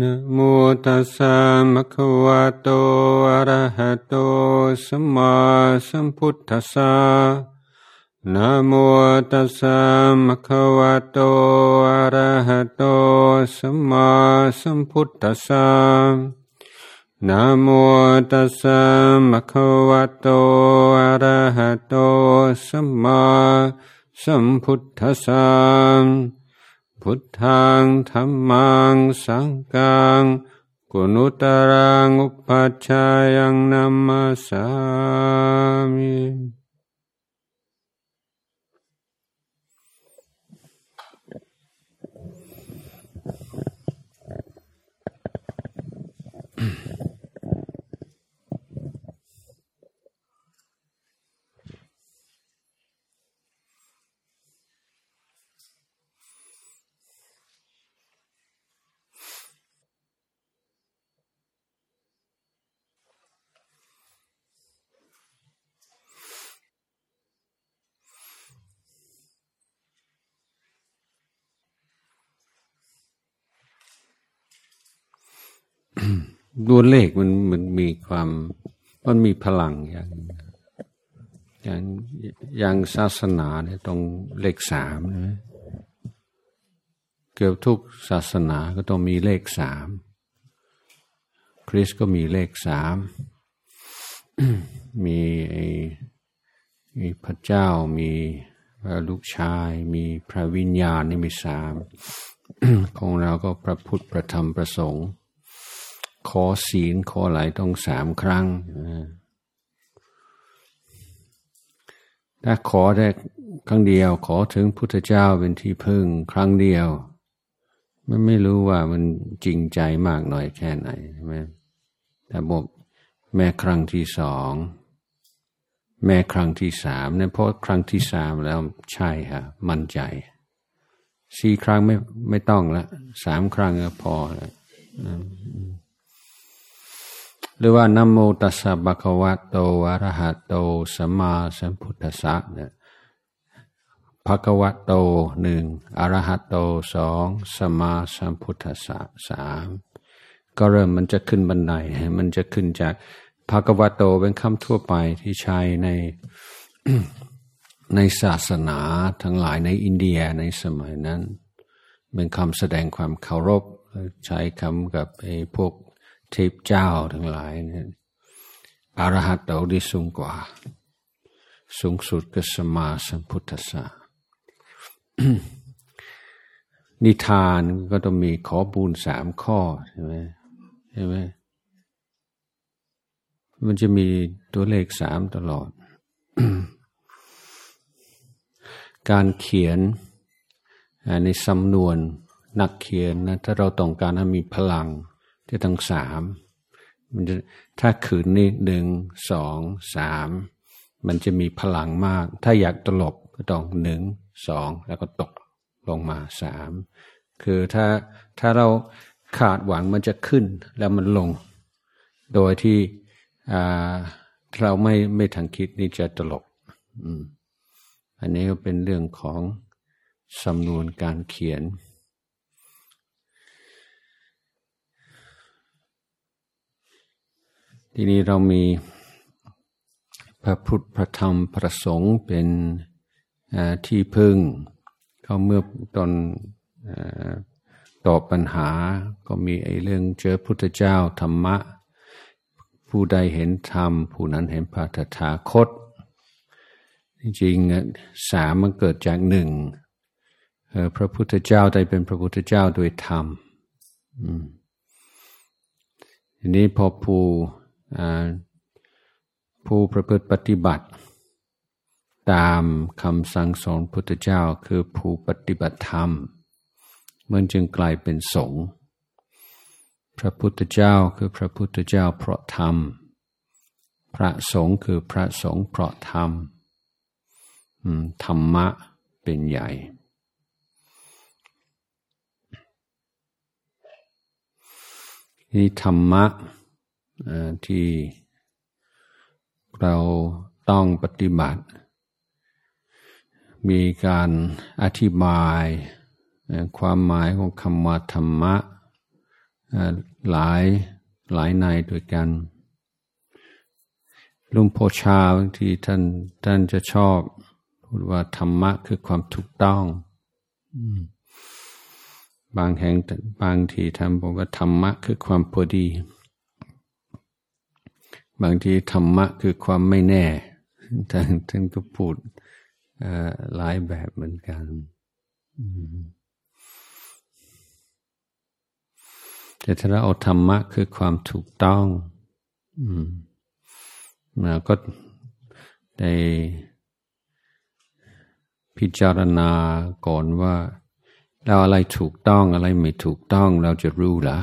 นะโมตัสสะมะคะวะโตอะระหะโตสัมมาสัมพุทธัสสะนะโมตัสสะมะคะวะโตอะระหะโตสัมมาสัมพุทธัสสะนะโมตัสสะมะคะวะโตอะระหะโตสัมมาสัมพุทธัสสะ พุทธังธรรมังสังกังกุณุตรังอุปัชฌายังนัมมาสามิ ตัวเลขมันมันมีความมันมีพลังอย่างอย่างอย่างศาสนาเนี่ยตรงเลขสามนะเกือบทุกศาสนาก็ต้องมีเลขสามคริสก็มีเลขสามมีมีพระเจ้ามีพระลูกชาย มีพระวิญญาณนี่มีสามของเราก็พระพุทธพระธรรมพระสงฆ์ ขอศีลขอไหลต้องสามครั้ง ถ้าขอได้ครั้งเดียว ขอถึงพุทธเจ้าเป็นที่พึ่งครั้งเดียว มันไม่รู้ว่ามันจริงใจมากหน่อยแค่ไหนใช่ไหมแต่บอกแม่ครั้งที่สอง แม่ครั้งที่สามเนี่ยเพราะครั้งที่สามแล้วใช่ฮะมั่นใจสี่ครั้งไม่ไม่ต้องละสามครั้งก็พอแล้ว หรือว่านโมตัสสะบะคะวะโตอะระหะโตสัมมาสัมพุทธัสสะเนี่ยภะคะวะโตหนึ่งอรหัตโตสองสัมมาสัมพุทธัสสะสามก็เริ่มมันจะขึ้นบันไดมันจะขึ้นจากภะคะวะโตเป็นคำทั่วไปที่ใช้ในในศาสนาทั้งหลายในอินเดียในสมัยนั้น เป็นคำแสดงความเคารพ ใช้คำกับไอ้พวก เทพเจ้าทั้งหลายเนี่ยอรหัตเราดีสูงกว่า สูงสุดก็สมาสัมพุทธะนิทานก็ต้องมีขอบูญสามข้อใช่ไหมใช่ไหมมันจะมีตัวเลขสามตลอด การเขียนในสำนวนนักเขียนนะถ้าเราต้องการให้มีพลัง ที่ทั้งสามมันจะถ้าขืนนี่หนึ่งสองสามมันจะมีพลังมาก ถ้าอยากตลบก็ต้องหนึ่งสองแล้วก็ตกลงมาสามคือถ้าถ้าเราขาดหวังมันจะขึ้นแล้วมันลง โดยที่เราไม่ไม่ทันคิดนี่จะตลกอันนี้ก็เป็นเรื่องของสำนวนการเขียน ทีนี้เรามีพระพุทธพระธรรมพระสงฆ์เป็นที่พึ่งเขาเมื่อตอนตอบปัญหาก็มีไอ้เรื่องเจอพุทธเจ้าธรรมะ ผู้ใดเห็นธรรม ผู้นั้นเห็นพระตถาคต จริงสามมันเกิดจากหนึ่งพระพุทธเจ้าได้เป็นพระพุทธเจ้าโดยธรรมทีนี้พอผู้ ผู้ประพฤติปฏิบัติ ตามคำสั่งสอนพุทธเจ้าคือผู้ปฏิบัติธรรม มันจึงกลายเป็นสงฆ์พระพุทธเจ้าคือพระพุทธเจ้าเพราะธรรม พระสงฆ์คือพระสงฆ์เพราะธรรมธรรมะเป็นใหญ่นี่ธรรมะ ที่เราต้องปฏิบัติ มีการอธิบายความหมายของคำว่าธรรมะหลายหลายในด้วยกันลุงโพชาบางทีท่านท่านจะชอบพูดว่าธรรมะคือความถูกต้อง บางแห่งบางทีท่านบอกว่าธรรมะคือความพอดี บางทีธรรมะคือความไม่แน่ท่านท่านก็พูดหลายแบบเหมือนกัน แต่ถ้าเราเอาธรรมะคือความถูกต้องเราก็ได้พิจารณาก่อนว่า เราอะไรถูกต้องอะไรไม่ถูกต้องเราจะรู้ละ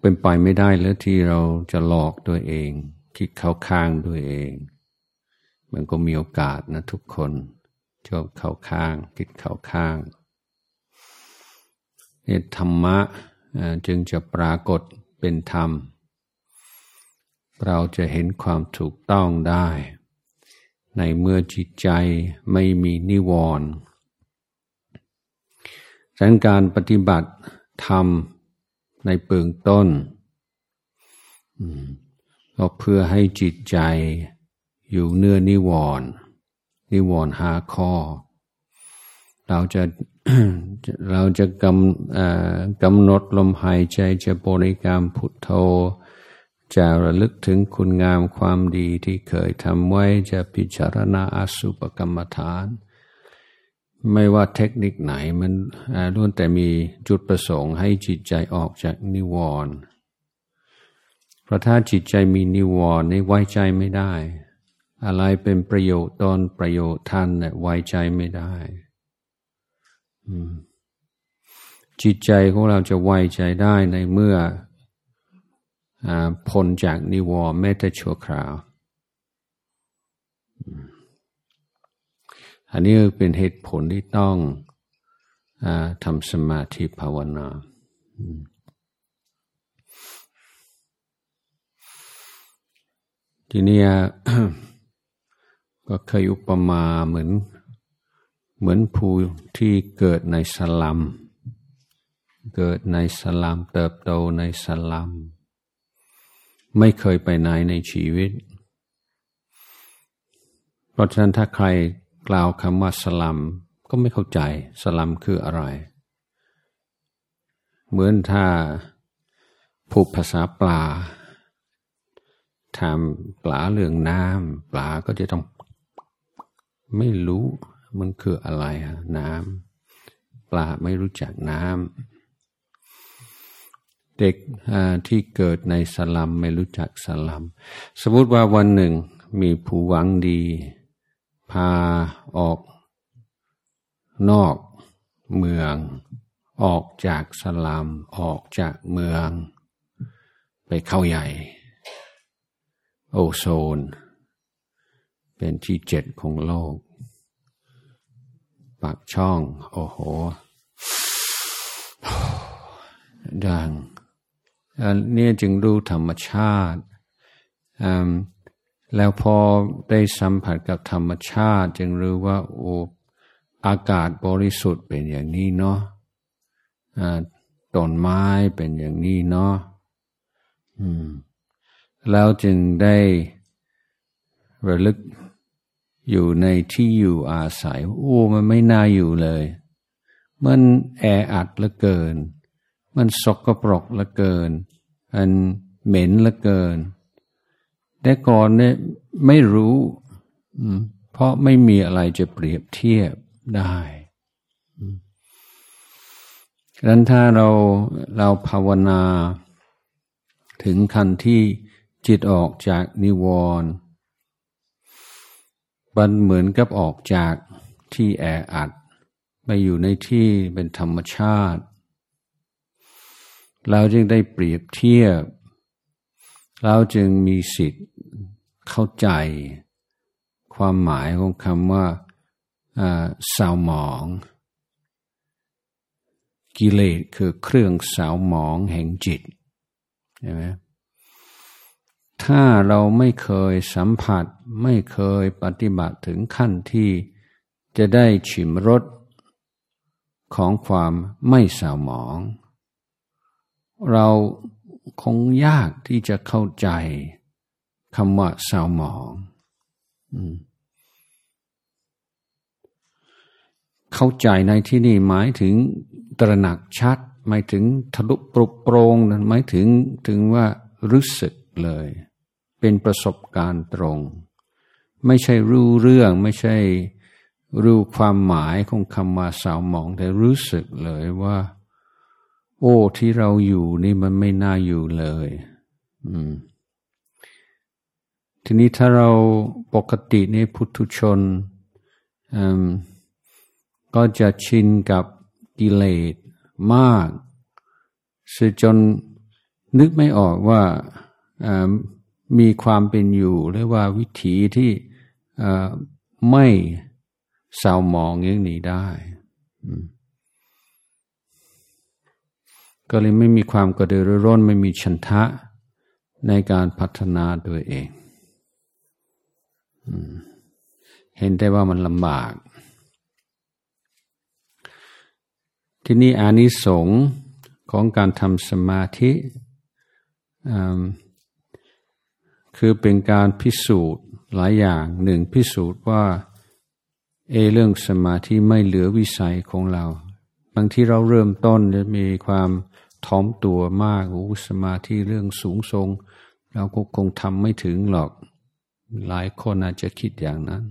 เป็นไปไม่ได้แล้วที่เราจะหลอกตัวเอง คิดเข้าข้างด้วยเอง มันก็มีโอกาสนะทุกคนชอบเข้าข้าง คิดเข้าข้างเนี่ยธรรมะจึงจะปรากฏเป็นธรรม เราจะเห็นความถูกต้องได้ ในเมื่อจิตใจไม่มีนิวรณ์ดังการปฏิบัติธรรม ในเบื้องต้นก็เพื่อให้จิตใจอยู่เนื้อนิวรณ์นิวรณ์หาข้อ เราจะเราจะกำกำหนดลมหายใจจะบริกรรมพุทโธ จะระลึกถึงคุณงามความดีที่เคยทำไว้จะพิจารณาอสุปกรรมฐาน ไม่ว่าเทคนิคไหนมันล้วนแต่มีจุดประสงค์ให้จิตใจออกจากนิวรณ์เพราะถ้าจิตใจมีนิวรณ์ในไว้ใจไม่ได้ อะไรเป็นประโยชน์ตอนประโยชน์ท่านเนี่ยไว้ใจไม่ได้จิตใจของเราจะไว้ใจได้ในเมื่อพ้นจากนิวรณ์แม้แต่ชั่วคราว อันนี้เป็นเหตุผลที่ต้องอทำสมาธิภาวนา ทีนี้ก็เคยอุปมาเหมือน เหมือนผู้ที่เกิดในสลัม เกิดในสลัมเติบโตในสลัม ไม่เคยไปไหนในชีวิต เพราะฉะนั้นถ้าใคร กล่าวคำว่าสลัมก็ไม่เข้าใจสลัมคืออะไร เหมือนถ้าผูกภาษาปลาถามปลาเรื่องน้ำปลาก็จะต้อง ไม่รู้มันคืออะไรน้ำปลาไม่รู้จักน้ำเด็กที่เกิดในสลัมไม่รู้จักสลัม สมมติว่าวันหนึ่งมีผู้หวังดี พาออกนอกเมือง ออกจากสลัมออกจากเมือง ไปเข้าใหญ่ โอโซน เป็นที่เจ็ดของโลก ปากช่อง โอ้โหดังอันนี้จึงรู้ธรรมชาติ แล้วพอได้สัมผัสกับธรรมชาติ จึงรู้ว่าโอ้อากาศบริสุทธิ์เป็นอย่างนี้เนาะต้นไม้เป็นอย่างนี้เนาะแล้วจึงได้ระลึกอยู่ในที่อยู่อาศัย โอ้ มันไม่น่าอยู่เลย มันแออัดเหลือเกิน มันสกปรกเหลือเกินมันเหม็นเหลือเกิน แต่ก่อนเนี่ยไม่รู้ เพราะไม่มีอะไรจะเปรียบเทียบได้ดังนั้นถ้าเราเราภาวนา ถึงขั้นที่จิตออกจากนิวรณ์มันเหมือนกับออกจากที่แออัดไปอยู่ในที่เป็นธรรมชาติ เราจึงได้เปรียบเทียบ เราจึงมีสิทธิ์ เข้าใจ ความหมายของคำว่าสาวหมอง กิเลสคือเครื่องสาวหมองแห่งจิตใช่ไหมถ้าเราไม่เคยสัมผัสไม่เคยปฏิบัติถึงขั้นที่จะได้ชิมรสของความไม่เศร้าหมอง เราคงยากที่จะเข้าใจ คำว่าเศร้าหมองเข้าใจในที่นี่หมายถึงตระหนักชัด หมายถึงทะลุปรุโปรงนั้นหมายถึงถึงว่ารู้สึกเลย เป็นประสบการณ์ตรง ไม่ใช่รู้เรื่องไม่ใช่รู้ความหมายของคำว่าสาวหมองแต่รู้สึกเลยว่า โอ้ที่เราอยู่นี่มันไม่น่าอยู่เลย อืม ทีนี้ถ้าเราปกติในพุทุชนก็จะชินกับกิเลสมากสจนนึกไม่ออกว่ามีความเป็นอยู่หรือว่าวิถีที่ไม่เศร้ามองอย่างนี้ได้ ก็เลยไม่มีความกระเดือรือร้นไม่มีชันทะในการพัฒนาตัวเอง เห็นได้ว่ามันลำบาก ที่นี่อานิสงส์ของการทำสมาธิคือเป็นการพิสูจน์หลายอย่างหนึ่งพิสูจน์ว่าเอเรื่องสมาธิไม่เหลือวิสัยของเรา บางที่เราเริ่มต้นจะมีความท้อมตัวมากโอ้สมาธิเรื่องสูงทรง เราก็คงทำไม่ถึงหรอก หลายคนอาจจะคิดอย่างนั้น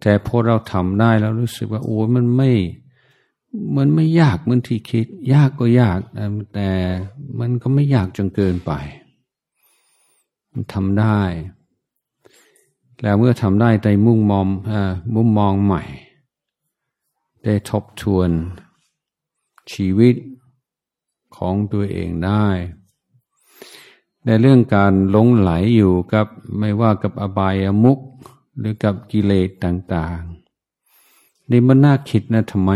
แต่พอเราทำได้แล้วรู้สึกว่าโอ้มันไม่มันไม่ยากเหมือนที่คิด ยากก็ยาก แต่มันก็ไม่ยากจนเกินไป มันทำได้ แล้วเมื่อทำได้ได้มุ่งมองมุมมองใหม่ ได้ทบทวนชีวิตของตัวเองได้ ในเรื่องการหลงไหลอยู่กับไม่ว่ากับอบายามุกหรือกับกิเลสต่างๆ นี่มันน่าคิดนะทำไม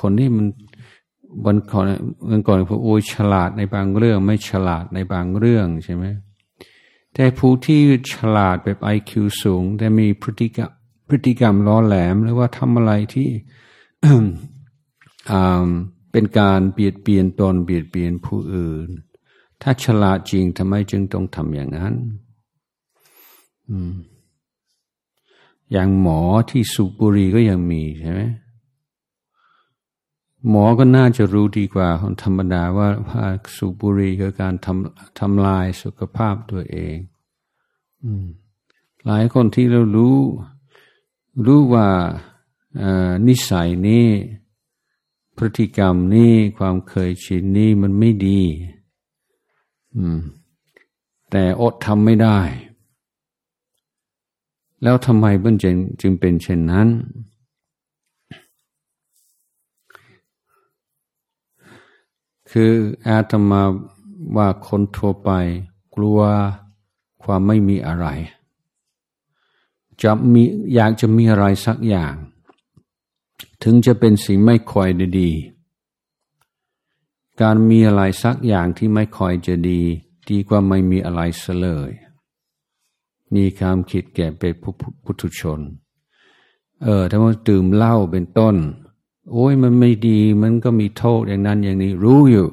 คนที่มันวันก่อนวันก่อนพอโอ้ฉลาดในบางเรื่อง ไม่ฉลาดในบางเรื่องใช่ไหมแต่ผู้ที่ฉลาดแบบไอคิวสูง แต่มีพฤติกรรมพฤติกรรมล้อแหลม หรือว่าทำอะไรที่เป็นการเบียดเบียนตนเบียดเบียนผู้อื่น ถ้าฉลาดจริงทำไมจึงต้องทำอย่างนั้นอย่างหมอที่สูบบุหรี่ก็ยังมีใช่ไหมหมอก็น่าจะรู้ดีกว่าคนธรรมดาว่าว่าสูบบุหรี่คือการทำทำลายสุขภาพตัวเองหลายคนที่เรารู้รู้ว่านิสัยนี้พฤติกรรมนี้ความเคยชินนี้มันไม่ดี แต่อดทำไม่ได้ แล้วทำไมบันจึงเป็นเช่นนั้น คืออาตมาว่าคนทั่วไปกลัวความไม่มีอะไร จะมีอยากจะมีอะไรสักอย่าง ถึงจะเป็นสิ่งไม่ค่อยดี การมีอะไรสักอย่างที่ไม่คอยจะดี ดีกว่าไม่มีอะไรเสลย นี่ความคิดแก่เป็นพุทุชน เออ ถ้าว่าดื่มเหล้าเป็นต้น โอ้ยมันไม่ดี มันก็มีโทษอย่างนั้นอย่างนี้ รู้อยู่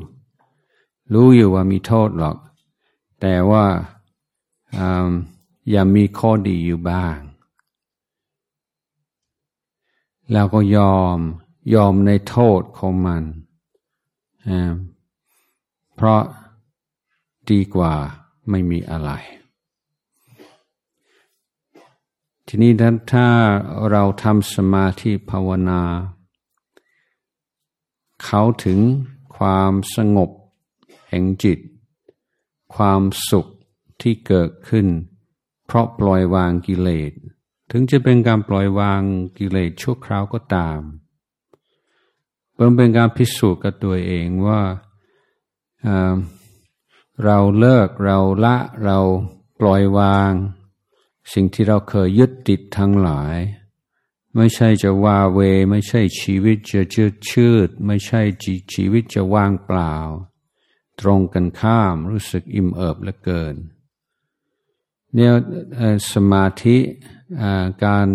รู้อยู่ว่ามีโทษหรอก แต่ว่าอย่ามีข้อดีอยู่บ้าง แล้วก็ยอม ยอมในโทษของมัน เพราะดีกว่าไม่มีอะไร ทีนี้ถ้าเราทำสมาธิภาวนา เขาถึงความสงบแห่งจิต ความสุขที่เกิดขึ้น เพราะปล่อยวางกิเลส ถึงจะเป็นการปล่อยวางกิเลสชั่วคราวก็ตาม เพิ่มเป็นการพิสูจน์กับตัวเองว่าเราเลิกเราละเราปล่อยวาง สิ่งที่เราเคยยึดติดทั้งหลาย ไม่ใช่จะว่าเว ไม่ใช่ชีวิตจะชืดชืด ไม่ใช่จชีวิตจะว่างเปล่า ตรงกันข้ามรู้สึกอิ่มเอิบเหลือเกินเนี่ยสมาธิการ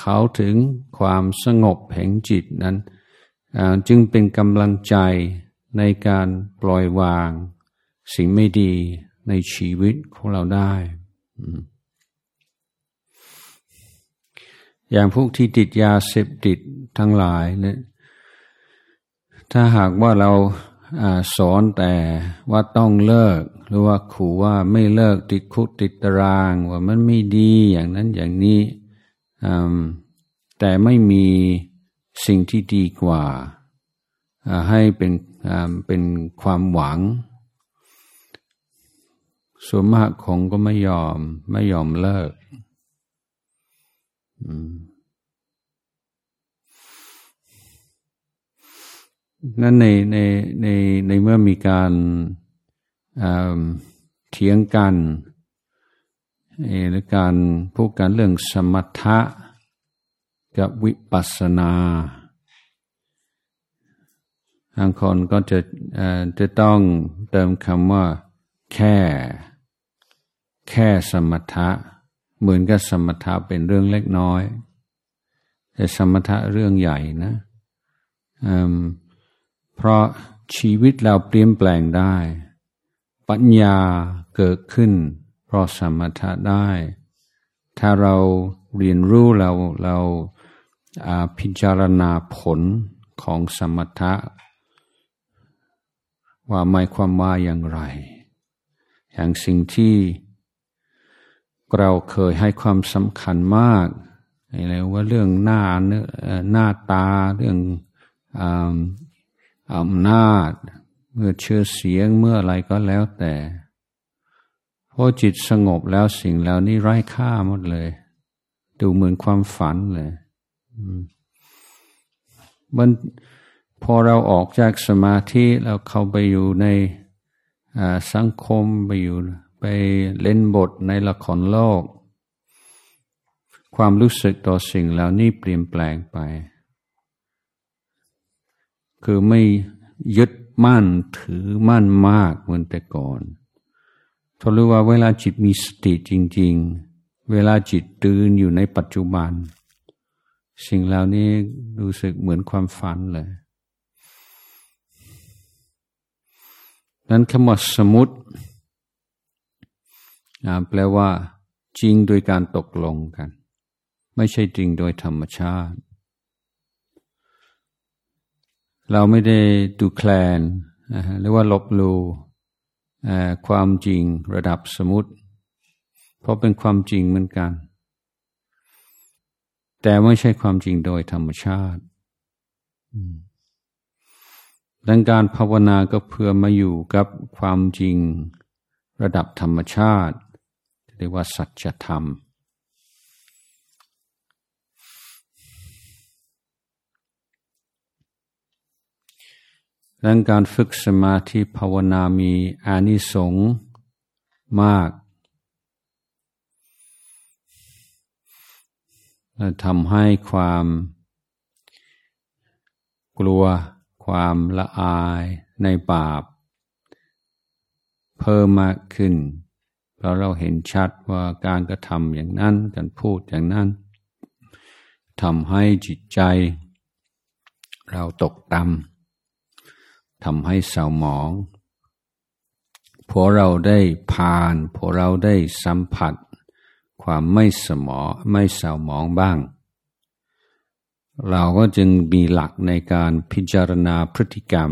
เขาถึงความสงบแห่งจิตนั้น จึงเป็นกำลังใจในการปล่อยวาง สิ่งไม่ดีในชีวิตของเราได้ อย่างพวกที่ติดยาเสพติดทั้งหลายเนี่ยถ้าหากว่าเราสอนแต่ว่าต้องเลิก หรือว่าขู่ว่าไม่เลิกติดคุกติดตารางว่ามันไม่ดีอย่างนั้นอย่างนี้แต่ไม่มี สิ่งที่ดีกว่า ให้เป็นเป็นความหวัง ส่วนมากคงก็ไม่ยอมไม่ยอมเลิก นั่นในในในในเมื่อมีการเถียงกันหรือการพูดกันเรื่องสมถะ กับวิปัสสนาบางคนก็จะจะต้องเติมคำว่า แค่ แค่สมถะ เหมือนกับสมถะเป็นเรื่องเล็กน้อย แต่สมถะเรื่องใหญ่นะเพราะชีวิตเราเปลี่ยนแปลงได้ ปัญญาเกิดขึ้น เพราะสมถะได้ ถ้าเราเรียนรู้เราเรา พิจารณาผลของสมถะ ว่าหมายความว่าอย่างไร อย่างสิ่งที่เราเคยให้ความสำคัญมากอะไรว่าเรื่องหน้าเนื้อหน้าตาเรื่องอำนาจ เมื่อเชื่อเสียงเมื่ออะไรก็แล้วแต่พอจิตสงบแล้วสิ่งเหล่านี้ไร้ค่าหมดเลย ดูเหมือนความฝันเลย มันพอเราออกจากสมาธิเราเข้าไปอยู่ในสังคมไปอยู่ไปเล่นบทในละครโลก ความรู้สึกต่อสิ่งเหล่านี้เปลี่ยนแปลงไป คือไม่ยึดมั่นถือมั่นมากเหมือนแต่ก่อนทรู้ว่าเวลาจิตมีสติจริง ๆ เวลาจิตตื่นอยู่ในปัจจุบัน สิ่งเหล่านี้รู้สึกเหมือนความฝันเลยนั้นคำว่าสมุติแปลว่า จริงโดยการตกลงกัน ไม่ใช่จริงโดยธรรมชาติ เราไม่ได้ดูแคลนหรือว่าลบลูความจริงระดับสมุติ เพราะเป็นความจริงเหมือนกัน แต่ไม่ใช่ความจริงโดยธรรมชาติดังการภาวนาก็เพื่อมาอยู่กับความจริงระดับธรรมชาติเรียกว่าสัจธรรม ดังการฝึกสมาธิภาวนามีอานิสงส์มาก ทำให้ความกลัวความละอายในบาป เพิ่มมากขึ้น เพราะเราเห็นชัดว่าการกระทำอย่างนั้นการพูดอย่างนั้นทำให้จิตใจ เราตกต่ำทำให้เศร้าหมองพอเราได้ผ่านพอเราได้สัมผัส ความไม่สมอไม่เศร้าหมองบ้าง เราก็จึงมีหลักในการพิจารณาพฤติกรรม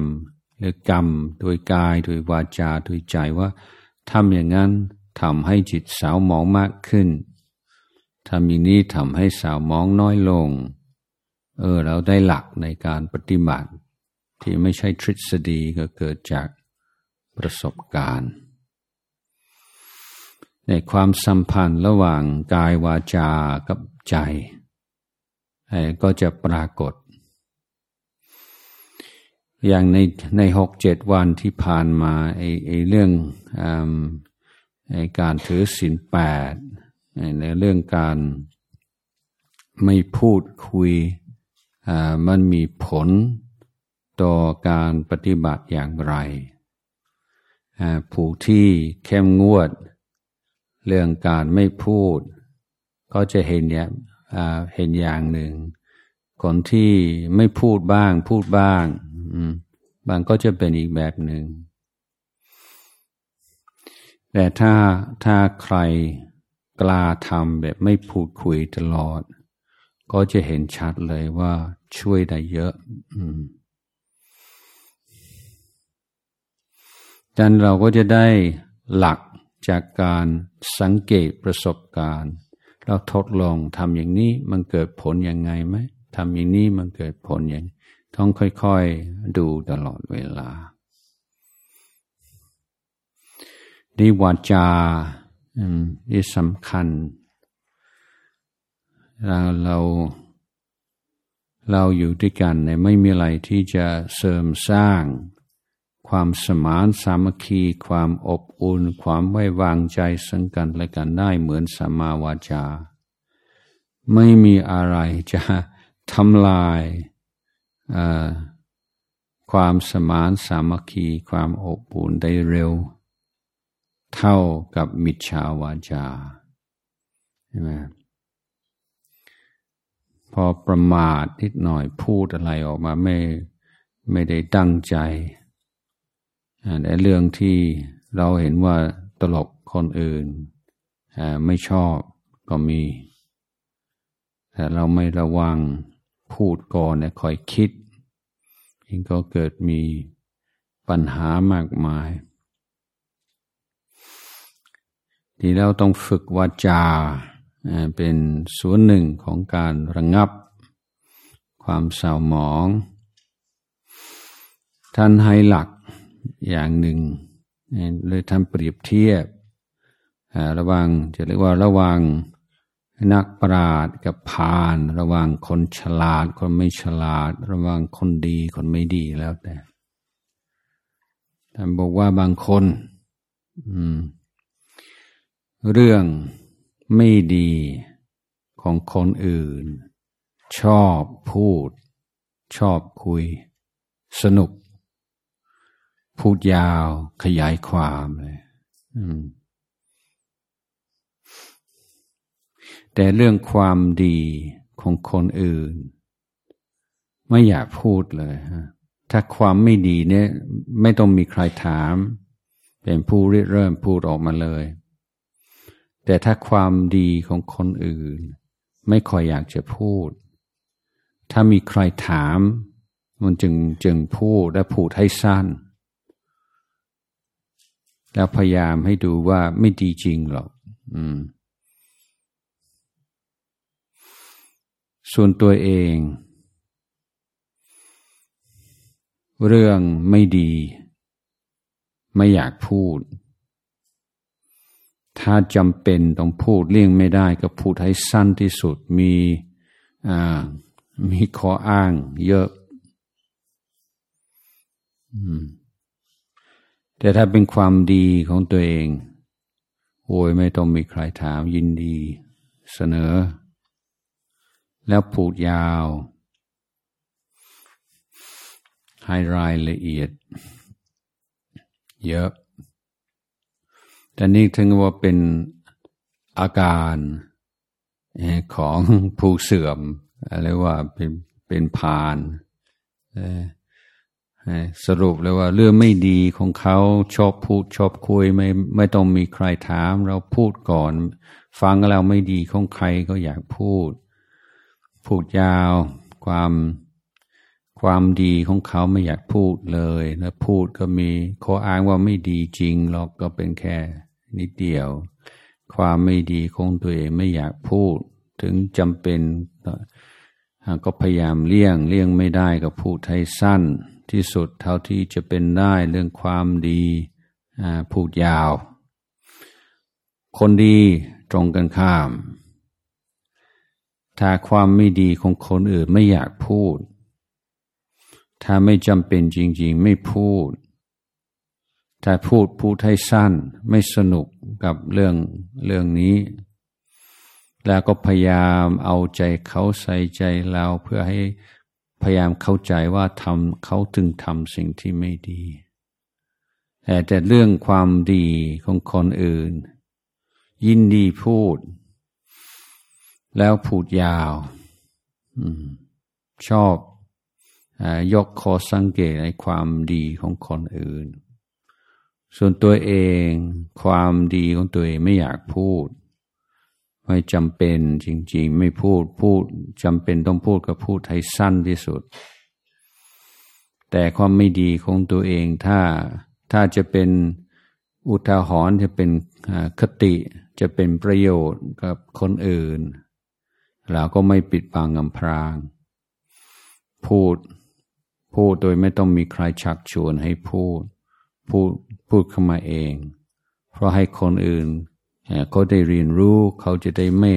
หรือกรรม โดยกาย โดยวาจา โดยใจว่าทำอย่างนั้นทำให้จิตสาวมองมากขึ้นทำอย่างนี้ทำให้สาวมองน้อยลง เออ เราได้หลักในการปฏิบัติ ที่ไม่ใช่ทฤษฎีก็เกิดจากประสบการณ์ ในความสัมพันธ์ระหว่างกายวาจากับใจ ก็จะปรากฏ อย่างในในหกเจ็ดวันที่ผ่านมาไอ้ไอ้เรื่องไอ้การถือศีลแปดในเรื่องการไม่พูดคุยมันมีผลต่อการปฏิบัติอย่างไร ผู้ที่เข้มงวด เรื่องการไม่พูด ก็จะเห็นเนี่ยเห็นอย่างหนึ่ง คนที่ไม่พูดบ้าง พูดบ้างบางก็จะเป็นอีกแบบหนึ่ง แต่ถ้าถ้าใครกล้าทำแบบไม่พูดคุยตลอด ก็จะเห็นชัดเลยว่าช่วยได้เยอะดังนั้นเราก็จะได้หลัก จากการสังเกตประสบการณ์ เราทดลองทำอย่างนี้มันเกิดผลยังไงไหมทำอย่างนี้มันเกิดผลอย่างต้องค่อยๆดูตลอดเวลาดีวาจาที่สำคัญ เราเรา เราอยู่ด้วยกันเนี่ยไม่มีอะไรที่จะเสริมสร้าง ความสมานสามัคคี ความอบอุ่น ความไว้วางใจสังกันและกันได้เหมือนสัมมาวาจา ไม่มีอะไรจะทำลายความสมานสามัคคี ความอบอุ่นได้เร็ว เท่ากับมิจฉาวาจาใช่ไหมพอประมาทนิดหน่อยพูดอะไรออกมาไม่ไม่ได้ตั้งใจ แต่เรื่องที่เราเห็นว่าตลกคนอื่นไม่ชอบก็มี แต่เราไม่ระวังพูดก่อนเนี่ยคอยคิดเองก็เกิดมีปัญหามากมาย ที่เราต้องฝึกวาจาเป็นส่วนหนึ่งของการระงับ ความเศร้าหมอง ท่านให้หลัก อย่างหนึ่งเลยทำเปรียบเทียบระวังจะเรียกว่าระวังนักปราดกับพานระวังคนฉลาดคนไม่ฉลาด ระวังคนดีคนไม่ดีแล้วแต่ท่านบอกว่าบางคนเรื่องไม่ดีของคนอื่น ชอบพูด ชอบคุย สนุก พูดยาวขยายความเลยแต่เรื่องความดีของคนอื่น ไม่อยากพูดเลยถ้าความไม่ดีเนี่ย ไม่ต้องมีใครถาม เป็นผู้ริเริ่มพูดออกมาเลย แต่ถ้าความดีของคนอื่น ไม่ค่อยอยากจะพูด ถ้ามีใครถาม มันจึงจึงพูดและพูดให้สั้น แล้วพยายามให้ดูว่าไม่ดีจริงหรอกอืม ส่วนตัวเอง เรื่องไม่ดี ไม่อยากพูด ถ้าจำเป็นต้องพูดเลี่ยงไม่ได้ก็พูดให้สั้นที่สุดมีอ่ามีข้ออ้างเยอะ อืม แต่ถ้าเป็นความดีของตัวเอง โอ้ยไม่ต้องมีใครถามยินดี เสนอ แล้วพูดยาว ให้รายละเอียด เยอะ แต่นี่ถึงว่าเป็นอาการของผู้เสื่อม อะไรว่าเป็นเป็นพาน สรุปเลยว่าเรื่องไม่ดีของเขาชอบพูดชอบคุยไม่ไม่ต้องมีใครถาม เราพูดก่อน ฟังแล้วไม่ดีของใครก็อยากพูด พูดยาว ความความดีของเขาไม่อยากพูดเลยแล้วพูดก็มีข้ออ้างว่าไม่ดีจริงหรอกก็เป็นแค่นิดเดียว ความไม่ดีของตัวเองไม่อยากพูด ถึงจำเป็นก็พยายามเลี่ยงเลี่ยงไม่ได้ก็พูดให้สั้น ที่สุดเท่าที่จะเป็นได้เรื่องความดีพูดยาว คนดีตรงกันข้าม ถ้าความไม่ดีของคนอื่นไม่อยากพูด ถ้าไม่จำเป็นจริงๆไม่พูด ถ้าพูดพูดให้สั้นไม่สนุกกับเรื่องเรื่องนี้ แล้วก็พยายามเอาใจเขาใส่ใจเราเพื่อให้ พยายามเข้าใจว่าทำเขาถึงทำสิ่งที่ไม่ดี แต่แต่เรื่องความดีของคนอื่น ยินดีพูด แล้วพูดยาวชอบยกคอสังเกตในความดีของคนอื่น ส่วนตัวเอง ความดีของตัวเองไม่อยากพูด ไม่จำเป็นจริง ๆ ไม่พูดพูดจำเป็นต้องพูดก็พูดให้สั้นที่สุด แต่ความไม่ดีของตัวเองถ้าถ้าจะเป็นอุทาหรณ์จะเป็นคติจะเป็นประโยชน์กับคนอื่นเราก็ไม่ปิดบังอำพราง พูด พูดโดยไม่ต้องมีใครชักชวนให้พูด พูดพูดเข้ามาเอง เพราะให้คนอื่น เขาได้เรียนรู้ เขาจะได้ไม่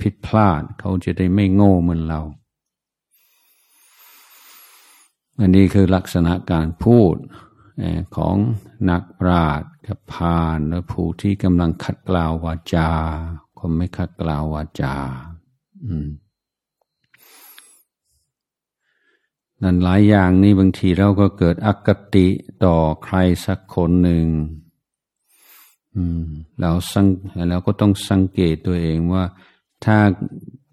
ผิดพลาด เขาจะได้ไม่โง่เหมือนเรา อันนี้คือลักษณะการพูดของนักปราชญ์กับพานและผู้ที่กำลังขัดกล่าววาจาคนไม่ขัดกล่าววาจานั่นหลายอย่างนี่บางทีเราก็เกิดอกติต่อใครสักคนหนึ่ง เราสังเราก็ต้องสังเกตตัวเองว่าถ้า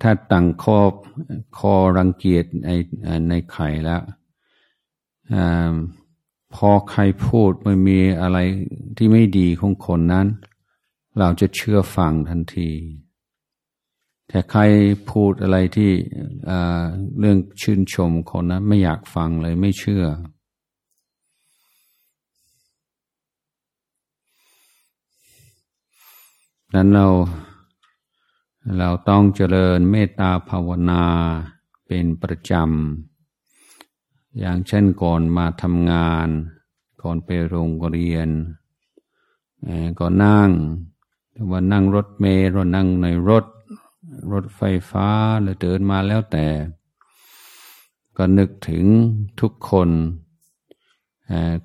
ถ้าตั้งคอบคอรังเกียจในในใครแล้วพอใครพูดมันมีอะไรที่ไม่ดีของคนนั้น เราจะเชื่อฟังทันที แต่ใครพูดอะไรที่เรื่องชื่นชมคนนั้นไม่อยากฟังเลยไม่เชื่อ นั้นเราเราต้องเจริญเมตตาภาวนาเป็นประจำ อย่างเช่นก่อนมาทำงาน ก่อนไปโรงเรียนก็นั่งว่านั่งรถเมล์เรานั่งในรถ รถไฟฟ้าหรือเดินมาแล้วแต่ ก็นึกถึงทุกคน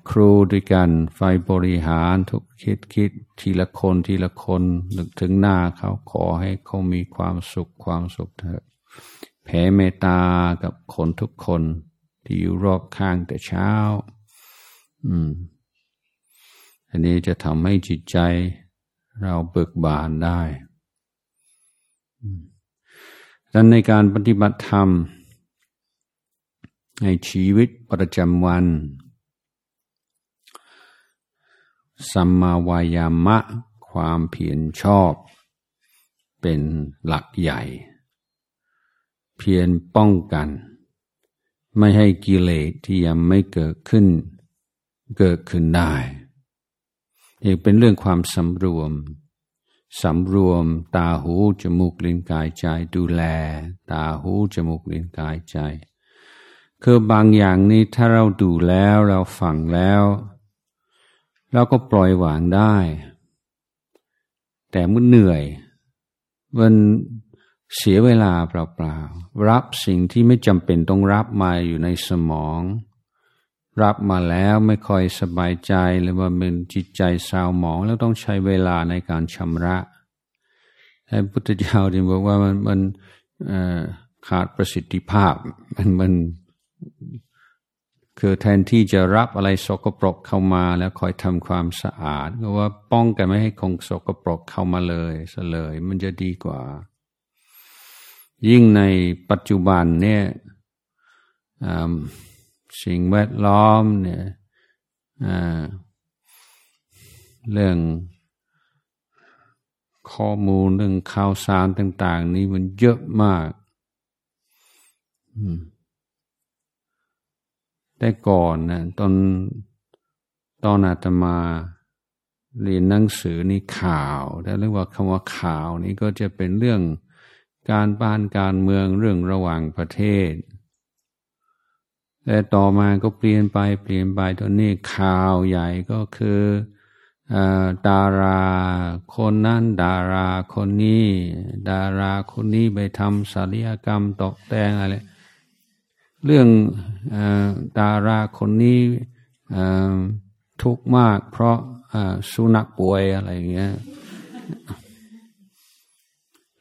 ครูด้วยกันไฟบริหารทุกคิดคิดทีละคนทีละคนนึกถึงหน้าเขาขอให้เขามีความสุขความสุขเถอะแผ่เมตตากับคนทุกคนที่อยู่รอบข้างแต่เช้า อืม อันนี้จะทำให้จิตใจเราเบิกบานได้ดังในการปฏิบัติธรรม ในชีวิตประจำวัน สัมมาวายามะ ความเพียรชอบ เป็นหลักใหญ่ เพียรป้องกัน ไม่ให้กิเลสที่ยังไม่เกิดขึ้น เกิดขึ้นได้อีกเป็นเรื่องความสำรวมสำรวมตาหูจมูกลิ้นกายใจดูแล ตาหูจมูกลิ้นกายใจ คือบางอย่างนี้ถ้าเราดูแล้วเราฟังแล้ว เราก็ปล่อยวางได้ แต่เมื่อเหนื่อย มันเสียเวลาเปล่าๆ รับสิ่งที่ไม่จำเป็นต้องรับมาอยู่ในสมอง รับมาแล้วไม่ค่อยสบายใจหรือว่าเป็นจิตใจเศร้าหมองแล้วต้องใช้เวลาในการชำระพระพุทธเจ้าจึงบอกว่ามันมันขาดประสิทธิภาพ มันมัน คือแทนที่จะรับอะไรสกปรกเข้ามาแล้วคอยทำความสะอาดก็ว่าป้องกันไม่ให้คงสกปรกเข้ามาเลยซะเลยมันจะดีกว่า ยิ่งในปัจจุบันเนี่ยสิ่งแวดล้อมเนี่ยเรื่องข้อมูลเรื่องข่าวสารต่าง ๆ นี้มันเยอะมาก แต่ก่อนนะตอนตอนอาตมาเรียนหนังสือนี่ข่าวแต่เรียกว่าคำว่าข่าวนี้ก็จะเป็นเรื่องการบ้านการเมืองเรื่องระหว่างประเทศ แต่ต่อมาก็เปลี่ยนไปเปลี่ยนไปตอนนี้ข่าวใหญ่ก็คือดาราคนนั้นดาราคนนี้ ดาราคนนี้ไปทำศัลยกรรมตกแต่งอะไร เรื่องอดาราคนนี้ทุกข์มากเพราะสุนัขป่วยอะไรอย่างเงี้ย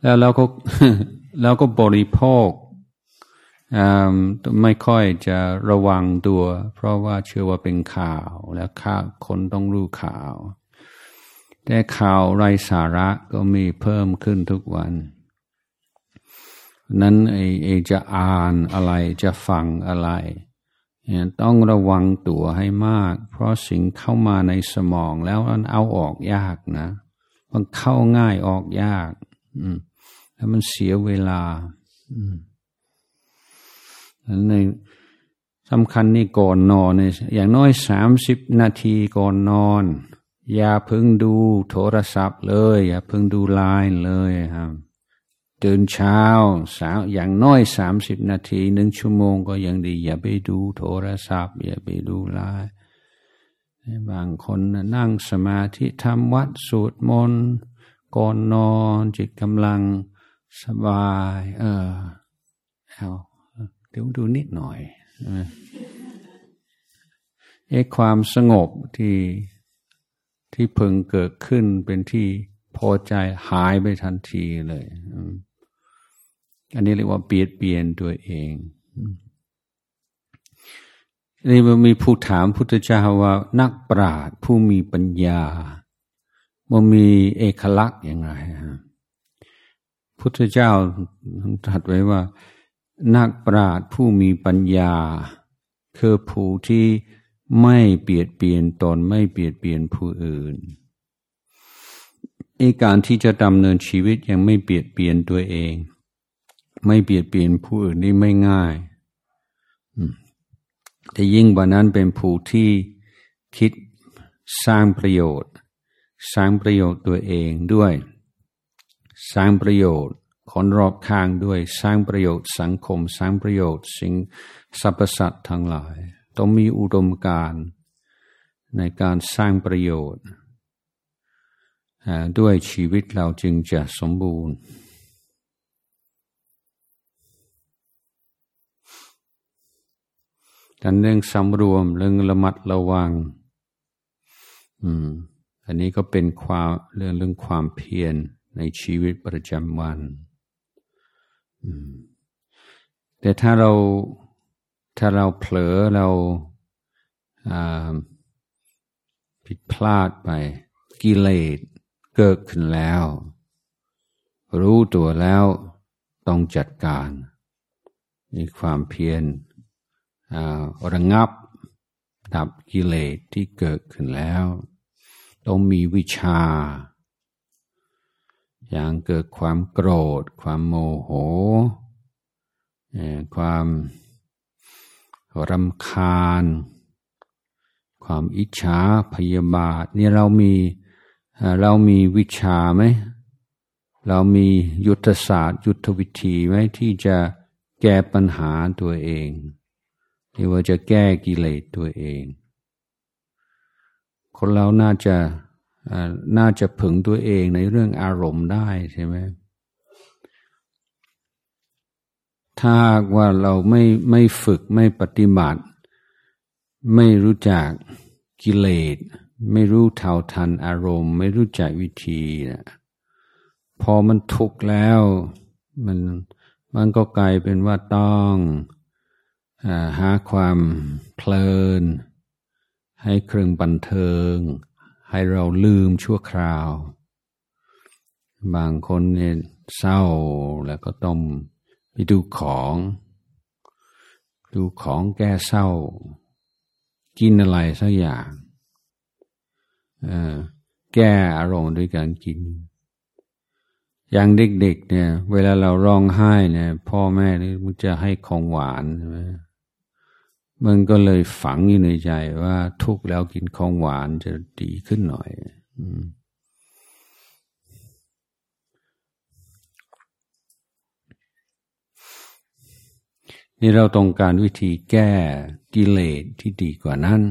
แล้วเราก็เราก็บริโภคไม่ค่อยจะระวังตัว เพราะว่าเชื่อว่าเป็นข่าวแล้วข่าวคนต้องรู้ข่าว แต่ข่าวไร้สาระก็มีเพิ่มขึ้นทุกวัน นั้นไอ้ไอจะอ่านอะไรจะฟังอะไรต้องระวังตัวให้มาก เพราะสิ่งเข้ามาในสมองแล้วมันเอาออกยากนะมันเข้าง่ายออกยาก อืม แล้วมันเสียเวลา อืมในสำคัญนี่ก่อนนอนเนี่ยอย่างน้อยสามสิบนาทีก่อนนอน อย่าเพิ่งดูโทรศัพท์เลย อย่าเพิ่งดูไลน์เลยครับ ตื่นเช้าสาวอย่างน้อยสามสิบนาทีหนึ่งชั่วโมงก็ยังดี อย่าไปดูโทรศัพท์ อย่าไปดูไลน์บางคนนั่งสมาธิทำวัดสวดมนต์ก่อนนอนจิตกำลังสบาย เออเอาเดี๋ยวดูนิดหน่อยเอความสงบที่ที่เพิ่งเกิดขึ้นเป็นที่พอใจหายไปทันทีเลย อันนี้เรียกว่าเปลี่ยนเปลี่ยนตัวเองนี่มันมีผู้ถามพุทธเจ้าว่า นักปราชญ์ผู้มีปัญญามันมีเอกลักษณ์ยังไงพุทธเจ้าตรัสไว้ว่า นักปราชญ์ผู้มีปัญญา คือผู้ที่ไม่เปลี่ยนเปลี่ยนตนไม่เปลี่ยนเปลี่ยนผู้อื่นอีการที่จะดำเนินชีวิตยังไม่เปลี่ยนเปลี่ยนตัวเอง ไม่เบียดเบียนผู้อื่นนี่ไม่ง่ายแต่ยิ่งกว่านั้นเป็นผู้ที่คิดสร้างประโยชน์ สร้างประโยชน์ตัวเองด้วย สร้างประโยชน์คนรอบข้างด้วย สร้างประโยชน์สังคม สร้างประโยชน์สิ่งสรรพสัตว์ทั้งหลาย ต้องมีอุดมการณ์ในการสร้างประโยชน์ ด้วยชีวิตเราจึงจะสมบูรณ์ กันเรื่องสำรวมเรื่องระมัดระวัง อืม อันนี้ก็เป็นความเรื่องเรื่องความเพียรในชีวิตประจำวัน อืม แต่ถ้าเราถ้าเราเผลอเราผิดพลาดไป กิเลสเกิดขึ้นแล้ว รู้ตัวแล้วต้องจัดการ มีความเพียร ระงับดับกิเลสที่เกิดขึ้นแล้ว ต้องมีวิชา อย่างเกิดความโกรธ ความโมโห ความรำคาญ ความอิจฉาพยาบาทนี่เรามีเรามีวิชาไหม เรามียุทธศาสตร์ ยุทธวิธีไหมที่จะแก้ปัญหาตัวเอง ที่ว่าจะแก้กิเลสตัวเอง คนเราน่าจะน่าจะผึงตัวเองในเรื่องอารมณ์ได้ใช่ไหมถ้าว่าเราไม่ไม่ฝึกไม่ปฏิบัติ ไม่รู้จักกิเลส ไม่รู้เท่าทันอารมณ์ ไม่รู้จักวิธีนะพอมันทุกข์แล้ว มันมันก็กลายเป็นว่าต้อง หาความเพลิน ให้เครื่องบันเทิง ให้เราลืมชั่วคราว บางคนเนี่ยเศร้าแล้วก็ต้องไปดูของ ดูของแก้เศร้า กินอะไรสักอย่างแก้อารมณ์ด้วยการกิน อย่างเด็กๆเนี่ย เวลาเราร้องไห้เนี่ย พ่อแม่นี่มันจะให้ของหวานใช่ไหม มันก็เลยฝังอยู่ในใจว่าทุกแล้วกินของหวานจะดีขึ้นหน่อยนี่เราต้องการวิธีแก้กิเลสที่ดีกว่านั้น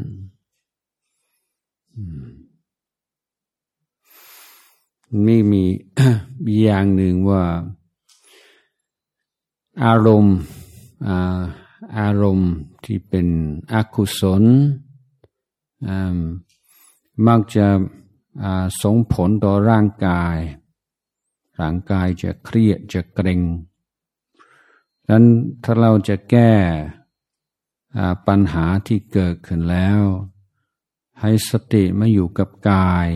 นี่มีมีอย่างหนึ่งว่า อารมณ์อารมณ์ ที่เป็นอกุศลมักจะส่งผลต่อร่างกาย ร่างกายจะเครียดจะเกร็งดังนั้นถ้าเราจะแก้ปัญหาที่เกิดขึ้นแล้ว ให้สติมาอยู่กับกาย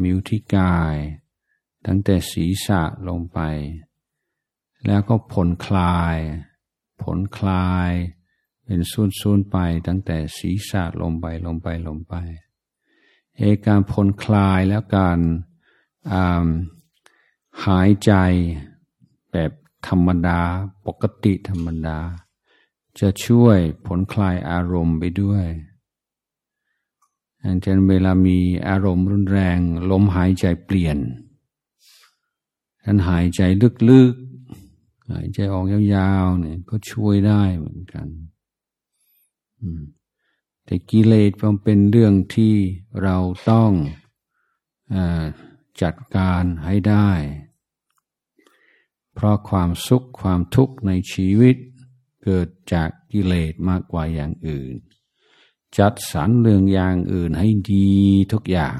มีอยู่ที่กาย ตั้งแต่ศีรษะลงไป แล้วก็ผลคลาย ผลคลาย เป็นซูนๆไปตั้งแต่ศีรษะลงไปลงไปลงไปเอการผลคลายแล้วการหายใจแบบธรรมดาปกติธรรมดา จะช่วยผลคลายอารมณ์ไปด้วยอันเช่นเวลามีอารมณ์รุนแรง ลมหายใจเปลี่ยนท่านหายใจลึกๆ หายใจออกยาวๆเนี่ยก็ช่วยได้เหมือนกัน แต่กิเลสมันเป็นเรื่องที่เราต้องอจัดการให้ได้ เพราะความสุขความทุกข์ในชีวิตเกิดจากกิเลสมากกว่าอย่างอื่น จัดสรรเรื่องอย่างอื่นให้ดีทุกอย่าง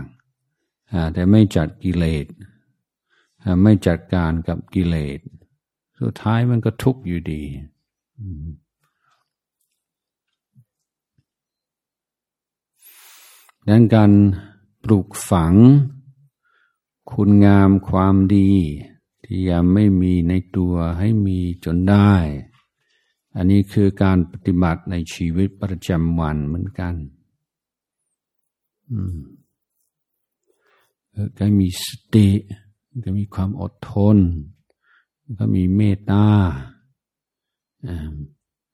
แต่ไม่จัดกิเลส ไม่จัดการกับกิเลส สุดท้ายมันก็ทุกข์อยู่ดี ดังการปลูกฝัง คุณงามความดี ที่ยังไม่มีในตัวให้มีจนได้ อันนี้คือการปฏิบัติในชีวิตประจำวันเหมือนกันก็มีสติก็มีความอดทน ก็มีเมตตา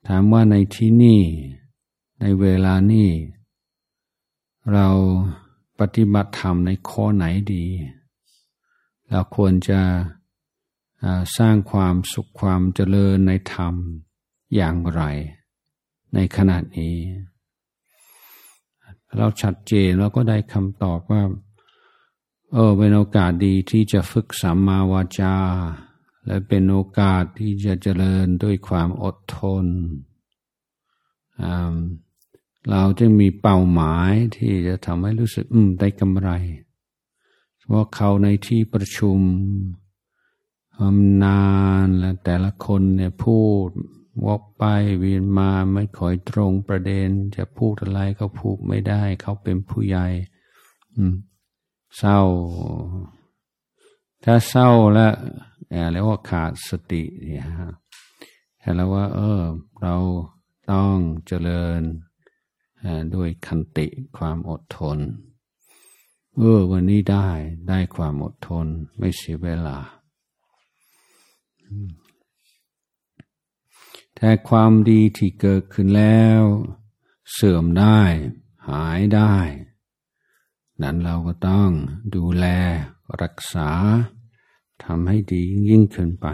ถามว่าในที่นี่ ในเวลานี้ เราปฏิบัติธรรมในข้อไหนดี เราควรจะสร้างความสุขความเจริญในธรรมอย่างไร ในขณะนี้ เราชัดเจนเราก็ได้คำตอบว่า เออเป็นโอกาสดีที่จะฝึกสัมมาวาจา และเป็นโอกาสที่จะเจริญด้วยความอดทน เราจึงมีเป้าหมายที่จะทำให้รู้สึกอืมได้กำไร เพราะเขาในที่ประชุมนานและแต่ละคนเนี่ยพูดวกไปเวียนมาไม่ค่อยตรงประเด็น จะพูดอะไรก็พูดไม่ได้ เขาเป็นผู้ใหญ่เศร้า ถ้าเศร้าแล้วเรียกว่าขาดสติเนี่ยฮะแล้วว่า เออ เราต้องเจริญ ด้วยคันติความอดทน เออวันนี้ได้ได้ความอดทนไม่เสียเวลา แต่ความดีที่เกิดขึ้นแล้ว เสื่อมได้ หายได้ นั้นเราก็ต้องดูแลรักษาทำให้ดียิ่งขึ้นไป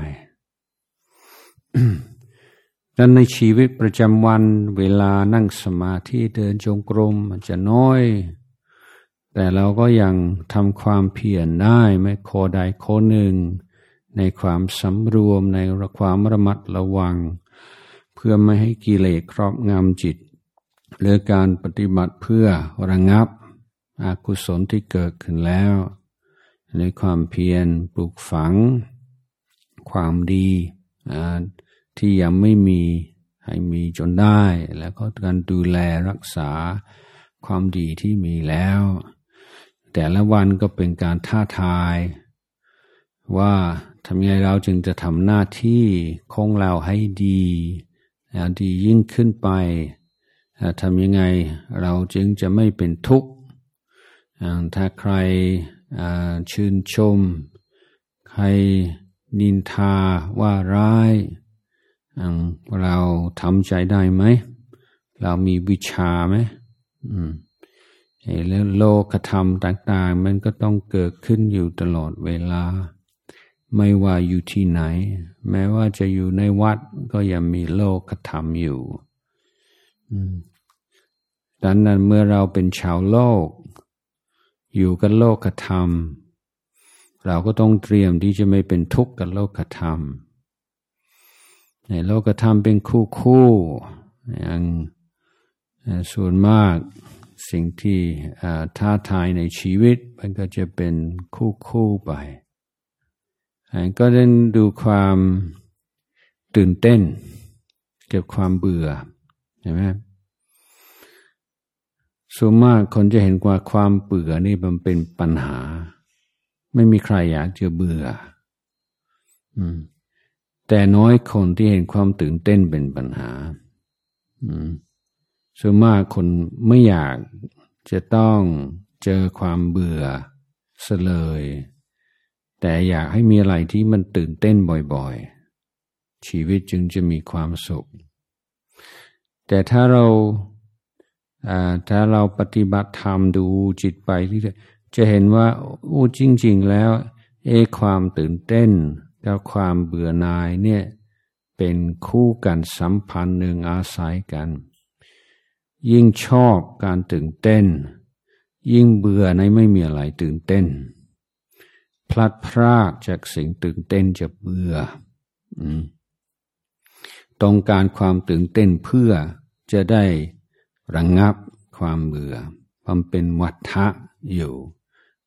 ดังในชีวิตประจำวันเวลานั่งสมาธิเดินจงกรมมันจะน้อย แต่เราก็ยังทำความเพียรได้ไม่โคใดโคหนึ่ง ในความสำรวมในความระมัดระวัง เพื่อไม่ให้กิเลสครอบงำจิตหรือการปฏิบัติเพื่อระงับอกุศลที่เกิดขึ้นแล้วในความเพียรปลูกฝัง ความดี ที่ยังไม่มีให้มีจนได้ แล้วก็การดูแลรักษาความดีที่มีแล้ว แต่ละวันก็เป็นการท้าทาย ว่าทำยังไงเราจึงจะทำหน้าที่ของเราให้ดีดียิ่งขึ้นไปทำยังไงเราจึงจะไม่เป็นทุกข์ ถ้าใครชื่นชม ใครนินทาว่าร้าย เราทำใจได้ไหม เรามีวิชาไหมแล้วโลกธรรมต่าง ๆ มันก็ต้องเกิดขึ้นอยู่ตลอดเวลา ไม่ว่าอยู่ที่ไหน แม้ว่าจะอยู่ในวัดก็ยังมีโลกธรรมอยู่ดังนั้นเมื่อเราเป็นชาวโลก อยู่กับโลกธรรม เราก็ต้องเตรียมที่จะไม่เป็นทุกข์กับโลกธรรม นโลกธรรมเป็นคู่คู่อย่างส่วนมากสิ่งที่ท้าทายในชีวิต มันก็จะเป็นคู่คู่ไป ก็เล่นดูความตื่นเต้น เก็บความเบื่อใช่ไหมส่วนมากคนจะเห็นว่าความเบื่อนี่มันเป็นปัญหา ไม่มีใครอยากจะเบื่อ อืม แต่น้อยคนที่เห็นความตื่นเต้นเป็นปัญหาส่วนมากคนไม่อยากจะต้องเจอความเบื่อเสลย แต่อยากให้มีอะไรที่มันตื่นเต้นบ่อยๆ ชีวิตจึงจะมีความสุข แต่ถ้าเราถ้าเราปฏิบัติธรรมดูจิตไปที่จะเห็นว่าโอ้จริง ๆ แล้วเอความตื่นเต้น กับความเบื่อหน่ายเนี่ยเป็นคู่กันสัมพันธ์หนึ่งอาศัยกัน ยิ่งชอบการตื่นเต้น ยิ่งเบื่อในไม่มีอะไรตื่นเต้น พลัดพรากจากสิ่งตื่นเต้นจะเบื่อต้องการความตื่นเต้นเพื่อจะได้ระงงับความเบื่อมันเป็นวัฏทะอยู่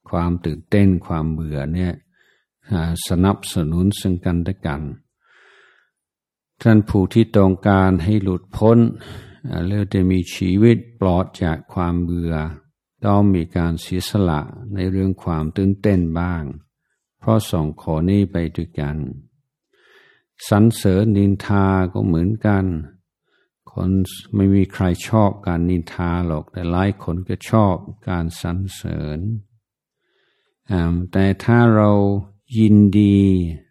ความตื่นเต้นความเบื่อเนี่ย สนับสนุนซึ่งกันและกัน ท่านผู้ที่ต้องการให้หลุดพ้นเลือจะมีชีวิตปลอดจากความเบื่อ ต้องมีการเสียสละในเรื่องความตื่นเต้นบ้าง เพราะสองข้อนี้ไปด้วยกันสรรเสริญนินทาก็เหมือนกัน คนไม่มีใครชอบการนินทาหรอก แต่หลายคนก็ชอบการสรรเสริญ แต่ถ้าเรา ยินดี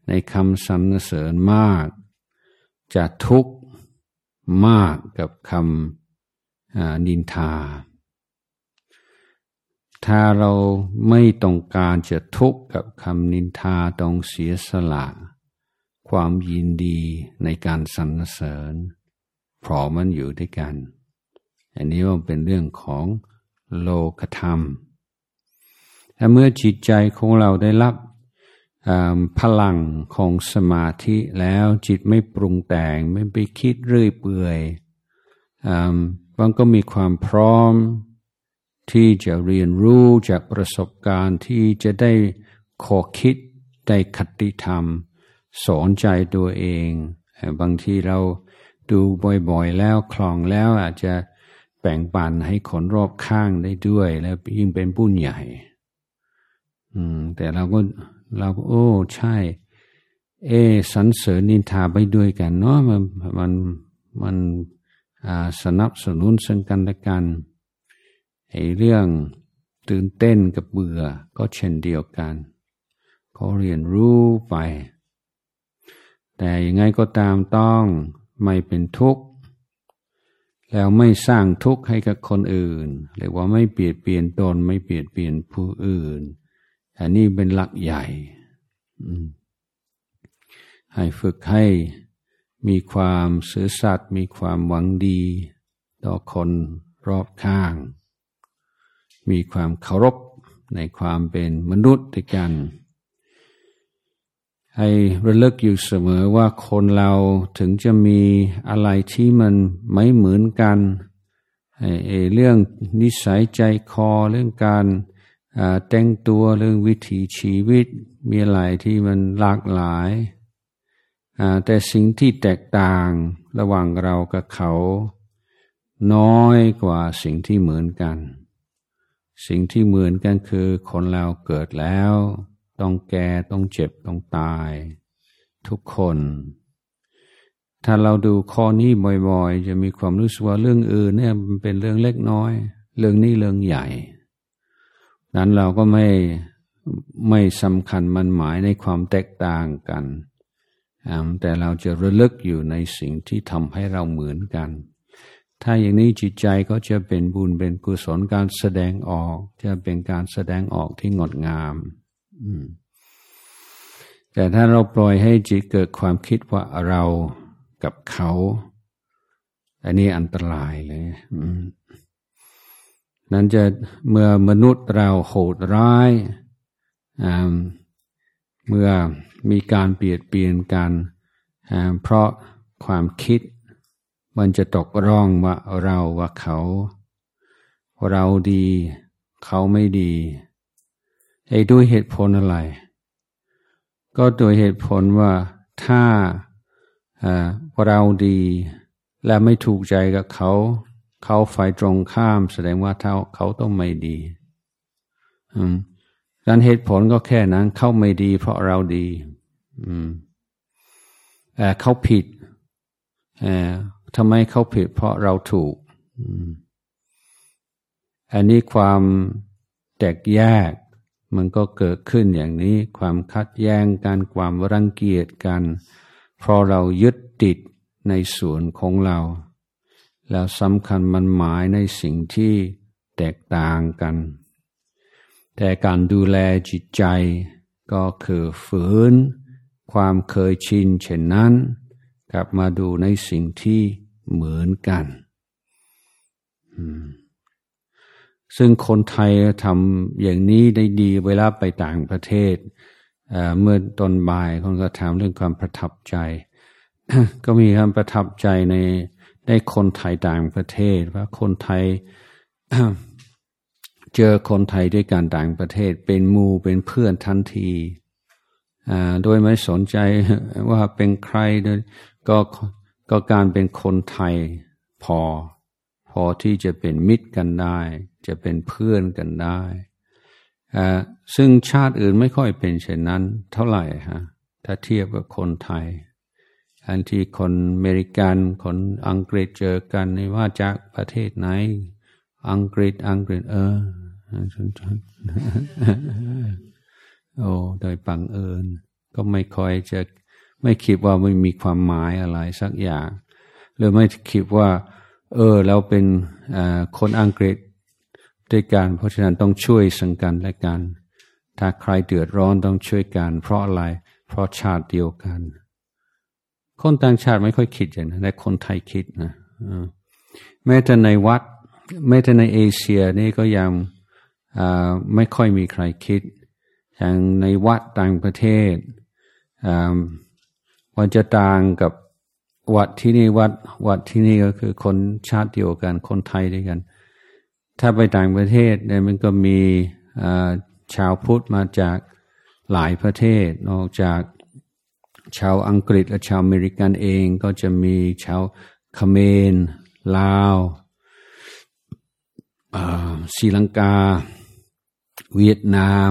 ในคำสรรเสริญมาก จะทุกข์มากกับคำนินทา ถ้าเราไม่ต้องการจะทุกข์กับคำนินทาต้องเสียสละ ความยินดีในการสรรเสริญพร้อมมันอยู่ด้วยกัน อันนี้ว่าเป็นเรื่องของโลกธรรมและเมื่อจิตใจของเราได้รับ พลังของสมาธิแล้วจิตไม่ปรุงแต่งไม่ไปคิดเรื่อยเปื่อยมันก็มีความพร้อมที่จะเรียนรู้จากประสบการณ์ที่จะได้ขอคิดได้คติธรรม สอนใจตัวเอง บางทีเราดูบ่อยๆแล้วคลองแล้วอาจจะแบ่งปันให้คนรอบข้างได้ด้วย แล้วยิ่งเป็นปุ้นใหญ่แต่เราก็ เราโอ้ ใช่ เอสรรเสริญนินทาไปด้วยกันเนาะมันมันมันสนับสนุนซึ่งกันและกันไอ้เรื่องตื่นเต้นกับเบื่อก็เช่นเดียวกันเขาเรียนรู้ไป แต่ยังไงก็ตามต้องไม่เป็นทุกข์ แล้วไม่สร้างทุกข์ให้กับคนอื่น เรียกว่าไม่เปลี่ยนเปลี่ยนตนไม่เปลี่ยนเปลี่ยนผู้อื่น อันนี้เป็นหลักใหญ่ให้ฝึกให้มีความสื่อสัตย์มีความหวังดี ต่อคนรอบข้าง มีความเคารพในความเป็นมนุษย์ด้วยกัน ให้ระลึกอยู่เสมอว่าคนเราถึงจะมีอะไรที่มันไม่เหมือนกันเรื่องนิสัยใจคอเรื่องการ แต่งตัวเรื่องวิถีชีวิตมีอะไรที่มันหลากหลาย แต่สิ่งที่แตกต่างระหว่างเรากับเขา น้อยกว่าสิ่งที่เหมือนกัน สิ่งที่เหมือนกันคือคนเราเกิดแล้ว ต้องแก่ต้องเจ็บต้องตาย ทุกคน ถ้าเราดูข้อนี้บ่อยๆ จะมีความรู้สึกว่าเรื่องอื่นเนี่ยมันเป็นเรื่องเล็กน้อย เรื่องนี้เรื่องใหญ่ นั้นเราก็ไม่ไม่สำคัญมันหมายในความแตกต่างกัน แต่เราจะระลึกอยู่ในสิ่งที่ทำให้เราเหมือนกัน ถ้าอย่างนี้จิตใจก็จะเป็นบุญเป็นกุศลการแสดงออก จะเป็นการแสดงออกที่งดงามแต่ถ้าเราปล่อยให้จิตเกิดความคิดว่าเรากับเขา อันนี้อันตรายเลย นั้นจะเมื่อมนุษย์เราโหดร้าย เมื่อมีการเปลี่ยนเปลี่ยนกัน เพราะความคิดมันจะตกร่องว่าเราว่าเขา เราดีเขาไม่ดีไอ้ด้วยเหตุผลอะไร ก็โดยเหตุผลว่าถ้าเราดีและไม่ถูกใจกับเขา เขาฝ่ายตรงข้ามแสดงว่าเท่าเขาต้องไม่ดีการเหตุผลก็แค่นั้นเขาไม่ดี เพราะเราดีอืมเขาผิดทำไมเขาผิด เพราะเราถูกอันนี้ความแตกแยกมันก็เกิดขึ้นอย่างนี้ ความคัดแย้งกันความรังเกียจกัน เพราะเรายึดติดในส่วนของเรา แล้วสำคัญมันหมายในสิ่งที่แตกต่างกัน แต่การดูแลจิตใจก็คือฝืน ความเคยชินเช่นนั้น กลับมาดูในสิ่งที่เหมือนกัน ซึ่งคนไทยทำอย่างนี้ได้ดีเวลาไปต่างประเทศเมื่อตอนบ่ายคนก็ถามเรื่องความประทับใจ ก็มีความประทับใจใน ได้คนไทยต่างประเทศว่าคนไทยเจอคนไทยด้วยการต่างประเทศ เป็นมูเป็นเพื่อนทันทีโดยไม่สนใจว่าเป็นใครก็ก็การเป็นคนไทยพอ พอที่จะเป็นมิตรกันได้ จะเป็นเพื่อนกันได้ซึ่งชาติอื่นไม่ค่อยเป็นเช่นนั้นเท่าไหร่ฮะถ้าเทียบกับคนไทย อันที่คนอเมริกัน คนอังกฤษเจอกันนี่ว่าจากประเทศไหน อังกฤษอังกฤษเออโอ้โดยบังเอิญ ก็ไม่คอยจะไม่คิดว่าไม่มีความหมายอะไรสักอย่างหรือไม่คิดว่า เออเราเป็นคนอังกฤษด้วยกัน เพราะฉะนั้นต้องช่วยสังกันและกัน ถ้าใครเดือดร้อนต้องช่วยกัน เพราะอะไร เพราะชาติเดียวกัน คนต่างชาติไม่ค่อยคิดอย่างนั้นแต่คนไทยคิดนะแม้แต่ในวัด แม้แต่ในเอเชียนี่ก็ยังไม่ค่อยมีใครคิด อย่างในวัดต่างประเทศมันจะต่างกับวัดที่นี่วัดวัดที่นี่ก็คือคนชาติเดียวกันคนไทยด้วยกัน ถ้าไปต่างประเทศเนี่ยมันก็มีชาวพุทธมาจากหลายประเทศนอกจาก ชาวอังกฤษและชาวอเมริกันเองก็จะมีชาวเขมรลาวศรีลังกา เวียดนาม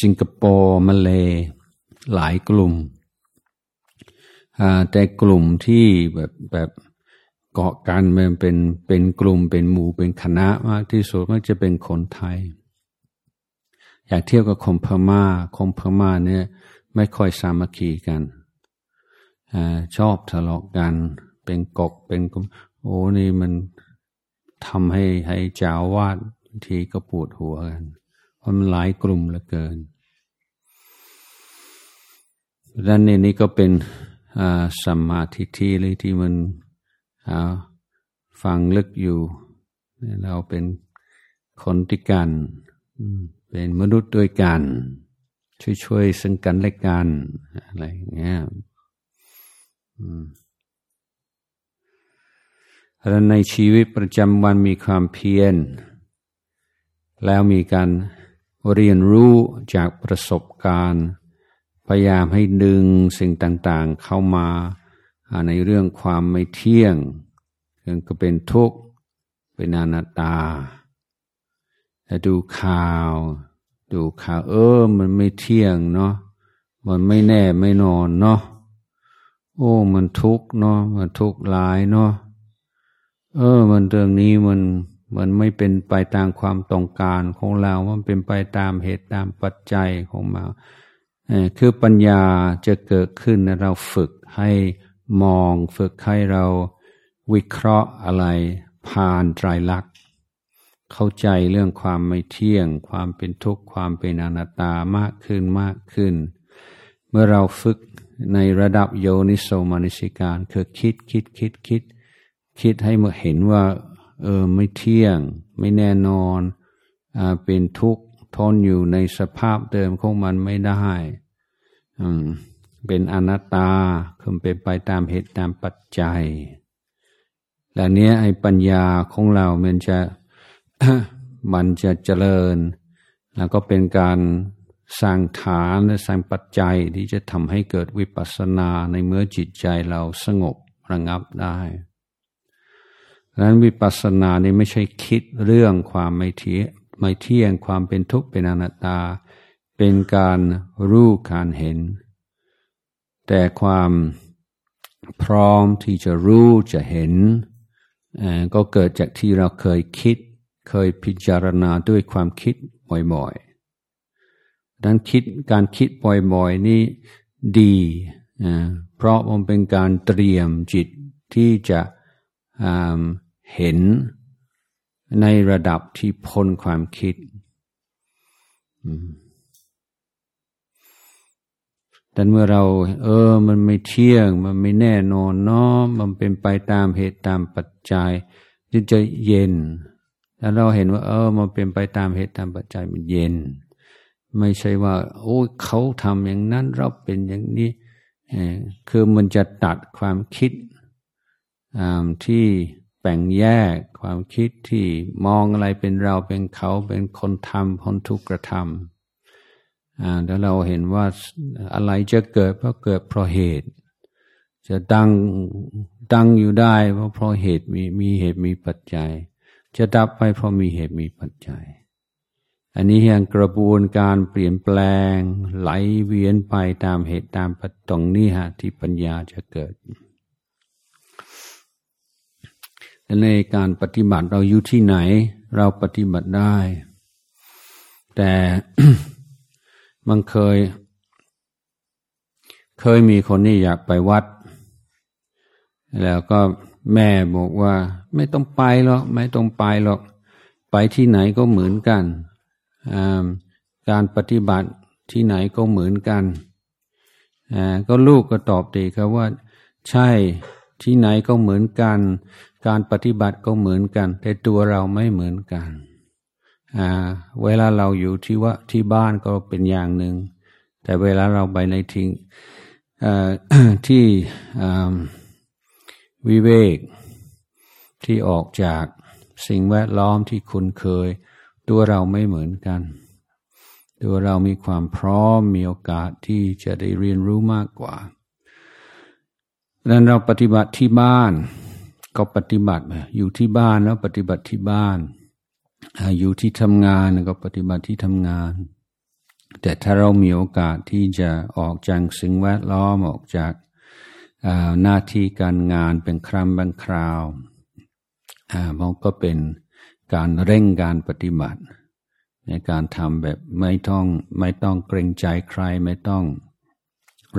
สิงคโปร์มาเลหลายกลุ่ม แต่กลุ่มที่แบบแบบเกาะกันมันเป็นเป็นกลุ่มเป็นหมู่เป็นคณะมากที่สุดมันจะเป็นคนไทย อยากเทียบกับคนพม่าคนพม่าเนี่ย ไม่ค่อยสามัคคีกันอชอบทะเลาะกัน เป็นกกเป็นโอ้นี่มันทำให้ให้เจ้าวาดทีก็ปวดหัวกัน เพราะมันหลายกลุ่มเหลือเกินด้านนี้นี่ก็เป็นสัมมาทิฏฐิเลยที่มันฟังลึกอยู่ เราเป็นคนที่กัน เป็นมนุษย์ด้วยกัน ช่วยๆซึ่งกันและกันอะไรอย่างเงี้ยแล้วในชีวิตประจำวันมีความเพียร แล้วมีการเรียนรู้จากประสบการณ์ พยายามให้ดึงสิ่งต่างๆเข้ามาในเรื่องความไม่เที่ยงเรื่องก็เป็นทุกข์ เป็นอนัตตาแต่ดูข่าว ดูข่าวเออ มันไม่เที่ยงเนาะมันไม่แน่ไม่นอนเนาะโอ้ มันทุกข์เนาะมันทุกข์หลายเนาะเออ มันเรื่องนี้มันมันไม่เป็นไปตามความต้องการของเรา มันเป็นไปตามเหตุตามปัจจัยของเราคือปัญญาจะเกิดขึ้นเราฝึกให้มอง ฝึกให้เราวิเคราะห์อะไรผ่านไตรลักษณ์ เข้าใจเรื่องความไม่เที่ยง ความเป็นทุกข์ ความเป็นอนัตตามากขึ้นมากขึ้น เมื่อเราฝึกในระดับโยนิโสมนิสิการ คือคิดคิดคิดคิด คิดให้เมื่อเห็นว่า เออไม่เที่ยง ไม่แน่นอนอเป็นทุกข์ทนอยู่ในสภาพเดิมของมันไม่ได้เป็นอนัตตาคือเป็นไปตามเหตุตามปัจจัย และเนี้ยไอ้ปัญญาของเรามันจะ มันจะเจริญ แล้วก็เป็นการสร้างฐานและสร้างปัจจัยที่จะทำให้เกิดวิปัสสนาในเมื่อจิตใจเราสงบระงับได้ดังนั้นวิปัสสนานี่ไม่ใช่คิดเรื่องความไม่เที่ยงไม่เที่ยงความเป็นทุกข์เป็นอนัตตา เป็นการรู้การเห็น แต่ความพร้อมที่จะรู้จะเห็นก็เกิดจากที่เราเคยคิด เคยพิจารณาด้วยความคิดบ่อยๆดังคิดการคิดบ่อยๆนี่ดีเพราะมันเป็นการเตรียมจิตที่จะเห็นในระดับที่พ้นความคิด แต่เมื่อเรา เออ มันไม่เที่ยง มันไม่แน่นอนเนาะ มันเป็นไปตามเหตุตามปัจจัยที่จะเย็น แล้วเราเห็นว่า เออมันเป็นไปตามเหตุตามปัจจัยมันเย็น ไม่ใช่ว่า โอ้เขาทำอย่างนั้นเราเป็นอย่างนี้คือมันจะตัดความคิดที่แบ่งแยกความคิดที่มองอะไรเป็นเราเป็นเขาเป็นคนทำคนทุกกระทำแล้วเราเห็นว่าอะไรจะเกิดเพราะเกิดเพราะเหตุ จะดังดังอยู่ได้เพราะเพราะเหตุมีมีเหตุมีปัจจัย จะดับไปเพราะมีเหตุมีปัจจัย อันนี้ยังกระบวนการเปลี่ยนแปลง ไหลเวียนไปตามเหตุตามปัจตรงนี้ฮะที่ปัญญาจะเกิดในการปฏิบัติเราอยู่ที่ไหน เราปฏิบัติได้ แต่มันเคย เคยมีคนนี่อยากไปวัด แล้วก็ แม่บอกว่า ไม่ต้องไปหรอกไม่ต้องไปหรอก ไปที่ไหนก็เหมือนกัน การปฏิบัติที่ไหนก็เหมือนกัน ก็ลูกก็ตอบดีครับว่า ใช่ที่ไหนก็เหมือนกัน การปฏิบัติก็เหมือนกัน แต่ตัวเราไม่เหมือนกันเวลาเราอยู่ที่ว่าที่บ้านก็เป็นอย่างหนึ่ง แต่เวลาเราไปในทิ้งที่ วิเวก ที่ออกจากสิ่งแวดล้อมที่คุ้นเคย ตัวเราไม่เหมือนกัน ตัวเรามีความพร้อมมีโอกาสที่จะได้เรียนรู้มากกว่าดังนั้นเราปฏิบัติที่บ้าน ก็ปฏิบัติอยู่ที่บ้านแล้วปฏิบัติที่บ้าน อยู่ที่ทำงานก็ปฏิบัติที่ทำงาน แต่ถ้าเรามีโอกาสที่จะออกจากสิ่งแวดล้อมออกจาก หน้าที่การงานเป็นครั้งบางคราวมันก็เป็นการเร่งการปฏิบัติ ในการทำแบบไม่ต้องไม่ต้องเกรงใจใครไม่ต้อง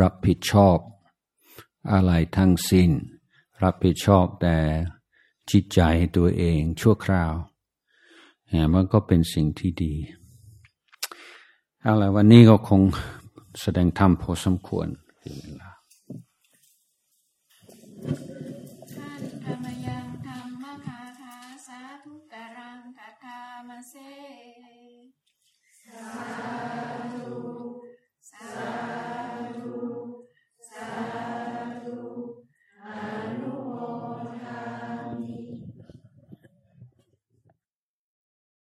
รับผิดชอบอะไรทั้งสิ้น รับผิดชอบแต่จิตใจตัวเองชั่วคราวมันก็เป็นสิ่งที่ดีเอาละวันนี้ก็คงแสดงธรรมพอสมควรเวลา ร